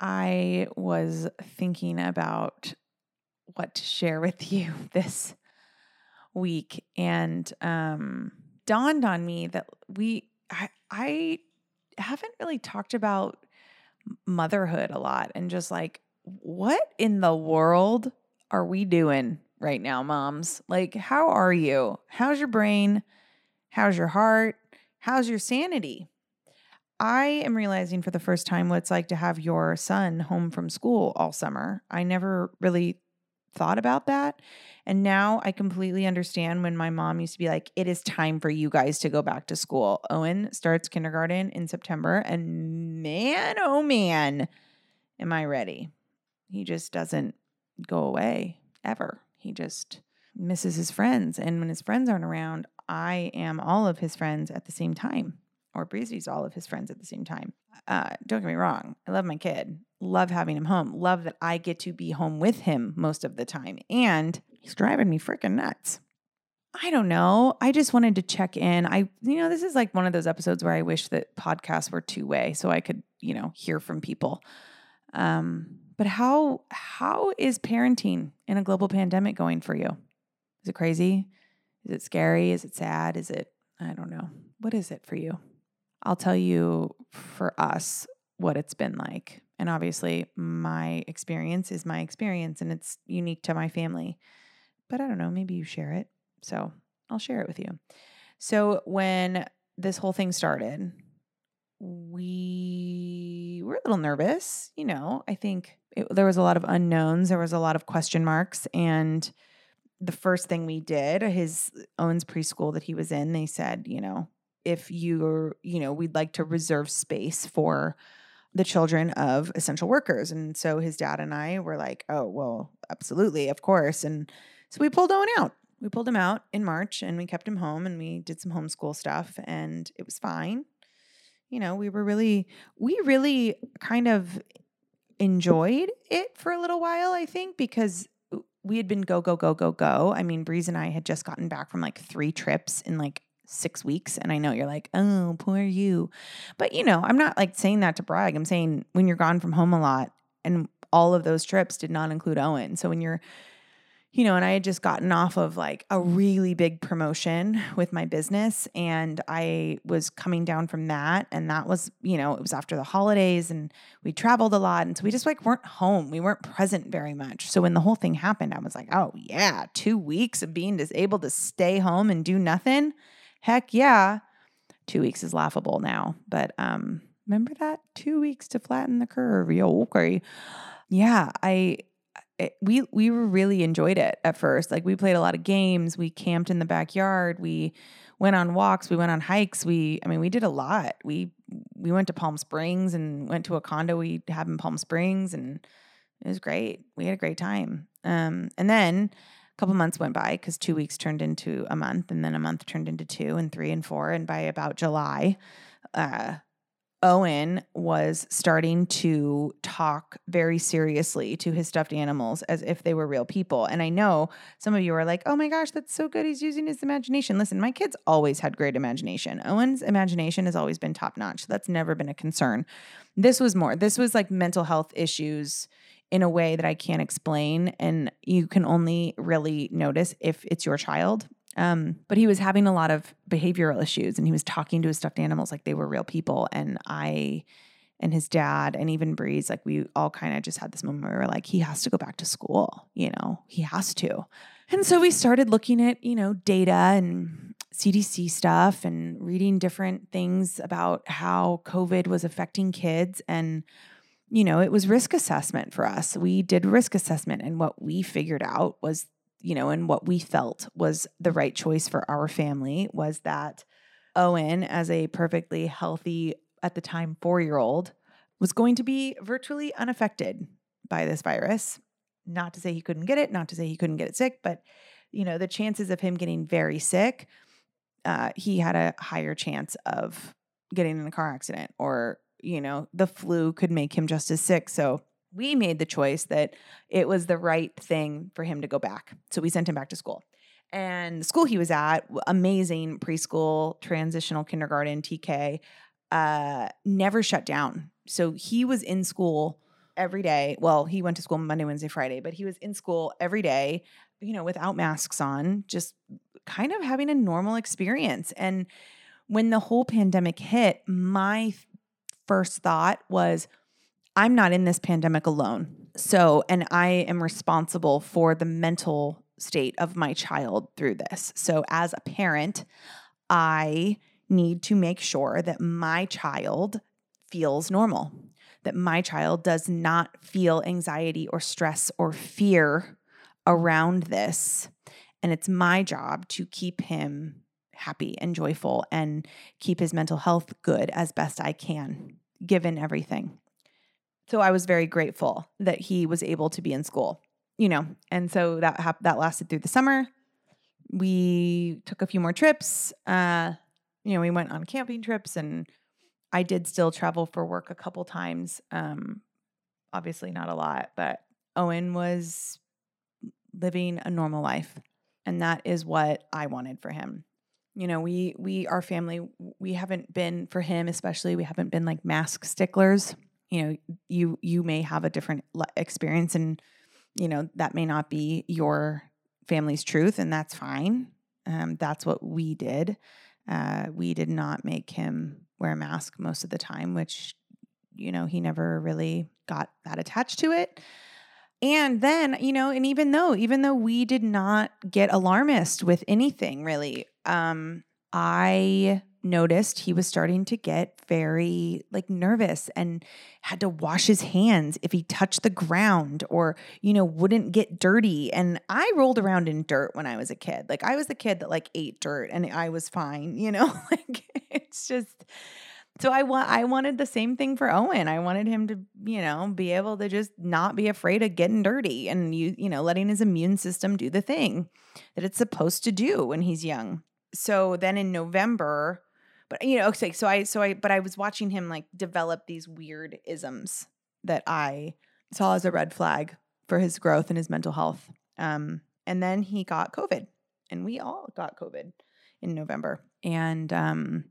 I was thinking about what to share with you this week and um dawned on me that we I I haven't really talked about motherhood a lot and just like what in the world are we doing right now, moms? Like how are you? How's your brain? How's your heart? How's your sanity? I am realizing for the first time what it's like to have your son home from school all summer. I never really thought about that. And now I completely understand when my mom used to be like, it is time for you guys to go back to school. Owen starts kindergarten in September, and man, oh man, am I ready. He just doesn't go away ever. He just misses his friends. And when his friends aren't around, I am all of his friends at the same time, or Breezy's all of his friends at the same time. Uh, don't get me wrong, I love my kid, love having him home, love that I get to be home with him most of the time. And he's driving me freaking nuts. I don't know. I just wanted to check in. I, you know, this is like one of those episodes where I wish that podcasts were two way so I could, you know, hear from people. Um, but how how is parenting in a global pandemic going for you? Is it crazy? Is it scary? Is it sad? Is it I don't know. What is it for you? I'll tell you for us what it's been like. And obviously, my experience is my experience and it's unique to my family. But I don't know, maybe you share it. So I'll share it with you. So, when this whole thing started, we were a little nervous. You know, I think it, there was a lot of unknowns, there was a lot of question marks. And the first thing we did, his Owen's preschool that he was in, they said, you know, if you're, you know, we'd like to reserve space for the children of essential workers. And so his dad and I were like, oh, well, absolutely, of course. And so we pulled Owen out. We pulled him out in March and we kept him home and we did some homeschool stuff and it was fine. You know, we were really, we really kind of enjoyed it for a little while, I think, because we had been go, go, go, go, go. I mean, Breeze and I had just gotten back from like three trips in like six weeks. And I know you're like, oh, poor you. But, you know, I'm not like saying that to brag. I'm saying when you're gone from home a lot and all of those trips did not include Owen. So when you're, you know, and I had just gotten off of like a really big promotion with my business and I was coming down from that. And that was, you know, it was after the holidays and we traveled a lot. And so we just like weren't home. We weren't present very much. So when the whole thing happened, I was like, oh, yeah, two weeks of being able to stay home and do nothing Heck yeah. Two weeks is laughable now. But um, remember that? Two weeks to flatten the curve. Yo, okay. Yeah, I it, we we really enjoyed it at first. Like we played a lot of games, we camped in the backyard, we went on walks, we went on hikes. We I mean, we did a lot. We we went to Palm Springs and went to a condo we had in Palm Springs and it was great. We had a great time. Um, and then couple months went by because two weeks turned into a month, and then a month turned into two, and three, and four. And by about July, uh, Owen was starting to talk very seriously to his stuffed animals as if they were real people. And I know some of you are like, oh my gosh, that's so good. He's using his imagination. Listen, my kids always had great imagination. Owen's imagination has always been top notch. That's never been a concern. This was more, this was like mental health issues in a way that I can't explain. And you can only really notice if it's your child. Um, but he was having a lot of behavioral issues and he was talking to his stuffed animals like they were real people. And I and his dad and even Breeze, like we all kind of just had this moment where we were like, he has to go back to school, you know, he has to. And so we started looking at, you know, data and CDC stuff and reading different things about how COVID was affecting kids. And you know, it was risk assessment for us. We did risk assessment, and what we figured out was, you know, and what we felt was the right choice for our family was that Owen, as a perfectly healthy, at the time, four year old, was going to be virtually unaffected by this virus. Not to say he couldn't get it, not to say he couldn't get it sick, but, you know, the chances of him getting very sick, uh, he had a higher chance of getting in a car accident or you know, the flu could make him just as sick. So we made the choice that it was the right thing for him to go back. So we sent him back to school. And the school he was at, amazing preschool, transitional kindergarten, TK, uh, never shut down. So he was in school every day. Well, he went to school Monday, Wednesday, Friday, but he was in school every day, you know, without masks on, just kind of having a normal experience. And when the whole pandemic hit, my first thought was, I'm not in this pandemic alone. So, and I am responsible for the mental state of my child through this. So, as a parent, I need to make sure that my child feels normal, that my child does not feel anxiety or stress or fear around this. And it's my job to keep him happy and joyful and keep his mental health good as best I can, given everything. So I was very grateful that he was able to be in school, you know, and so that that lasted through the summer. We took a few more trips. Uh, you know, we went on camping trips, and I did still travel for work a couple times. Um, obviously, not a lot, but Owen was living a normal life, and that is what I wanted for him you know we we our family we haven't been for him especially we haven't been like mask sticklers. You know you you may have a different experience and you know that may not be your family's truth and that's fine. Um, that's what we did. Uh, we did not make him wear a mask most of the time which you know he never really got that attached to it. And then, you know, and even though, even though we did not get alarmist with anything really, um, I noticed he was starting to get very like nervous and had to wash his hands if he touched the ground or you know wouldn't get dirty and I rolled around in dirt when I was a kid like I was the kid that like ate dirt and I was fine you know like it's just so I want I wanted the same thing for Owen. I wanted him to, you know, be able to just not be afraid of getting dirty and you, you know, letting his immune system do the thing that it's supposed to do when he's young. So then in November, but you know, okay, so I so I but I was watching him like develop these weird isms that I saw as a red flag for his growth and his mental health. Um and then he got COVID and we all got COVID in November. And um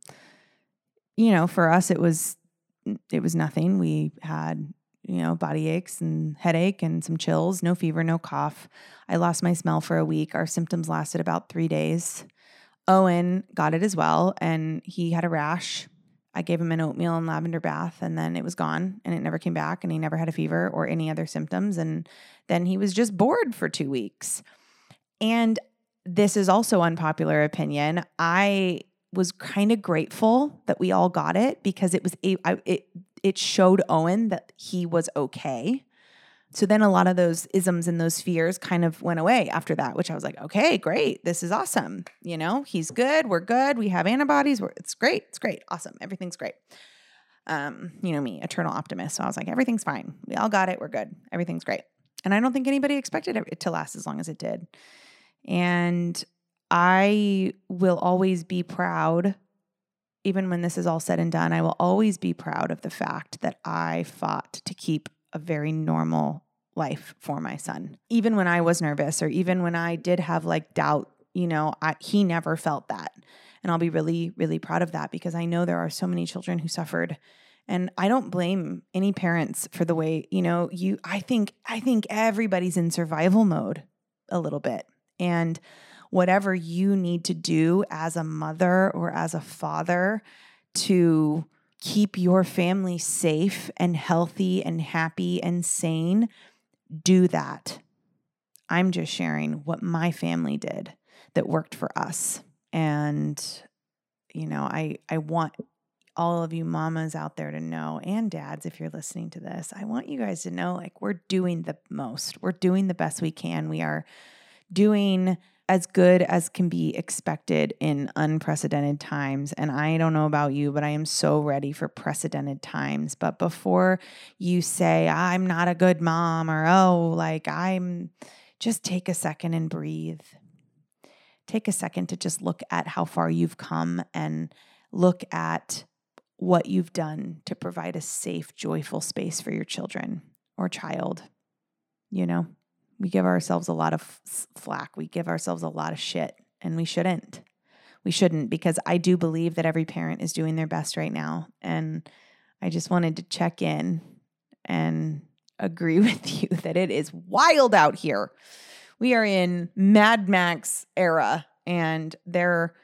you know, for us it was it was nothing. We had you know, body aches and headache and some chills, no fever, no cough. I lost my smell for a week. Our symptoms lasted about three days. Owen got it as well, and he had a rash. I gave him an oatmeal and lavender bath, and then it was gone, and it never came back, and he never had a fever or any other symptoms. And then he was just bored for two weeks. And this is also unpopular opinion. I was kind of grateful that we all got it because it was a I, it it showed Owen that he was okay. So then a lot of those isms and those fears kind of went away after that, which I was like, okay, great. This is awesome. You know, he's good. We're good. We have antibodies. We're, it's great. It's great. Awesome. Everything's great. Um, you know me, eternal optimist. So I was like, everything's fine. We all got it. We're good. Everything's great. And I don't think anybody expected it to last as long as it did. And I will always be proud, even when this is all said and done, I will always be proud of the fact that I fought to keep a very normal life for my son. Even when I was nervous or even when I did have like doubt, you know, I, he never felt that. And I'll be really, really proud of that because I know there are so many children who suffered. And I don't blame any parents for the way, you know, you I think I think everybody's in survival mode a little bit. And whatever you need to do as a mother or as a father to keep your family safe and healthy and happy and sane, do that. I'm just sharing what my family did that worked for us. And you know, I I want all of you mamas out there to know and dads if you're listening to this. I want you guys to know like we're doing the most. We're doing the best we can. We are doing as good as can be expected in unprecedented times. And I don't know about you, but I am so ready for precedented times. But before you say, I'm not a good mom, or oh, like I'm, just take a second and breathe. Take a second to just look at how far you've come and look at what you've done to provide a safe, joyful space for your children or child. You know? We give ourselves a lot of flack. We give ourselves a lot of shit, and we shouldn't. We shouldn't because I do believe that every parent is doing their best right now. And I just wanted to check in and agree with you that it is wild out here. We are in Mad Max era and there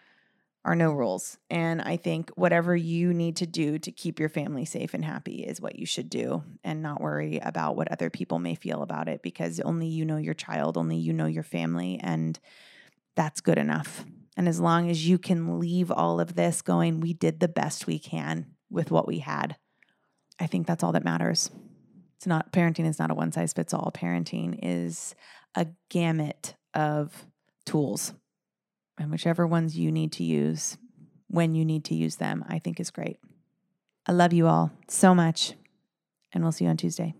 are no rules. And I think whatever you need to do to keep your family safe and happy is what you should do and not worry about what other people may feel about it because only you know your child, only you know your family. And that's good enough. And as long as you can leave all of this going, we did the best we can with what we had, I think that's all that matters. It's not parenting is not a one size fits all. Parenting is a gamut of tools and whichever ones you need to use when you need to use them, I think is great. I love you all so much, and we'll see you on Tuesday.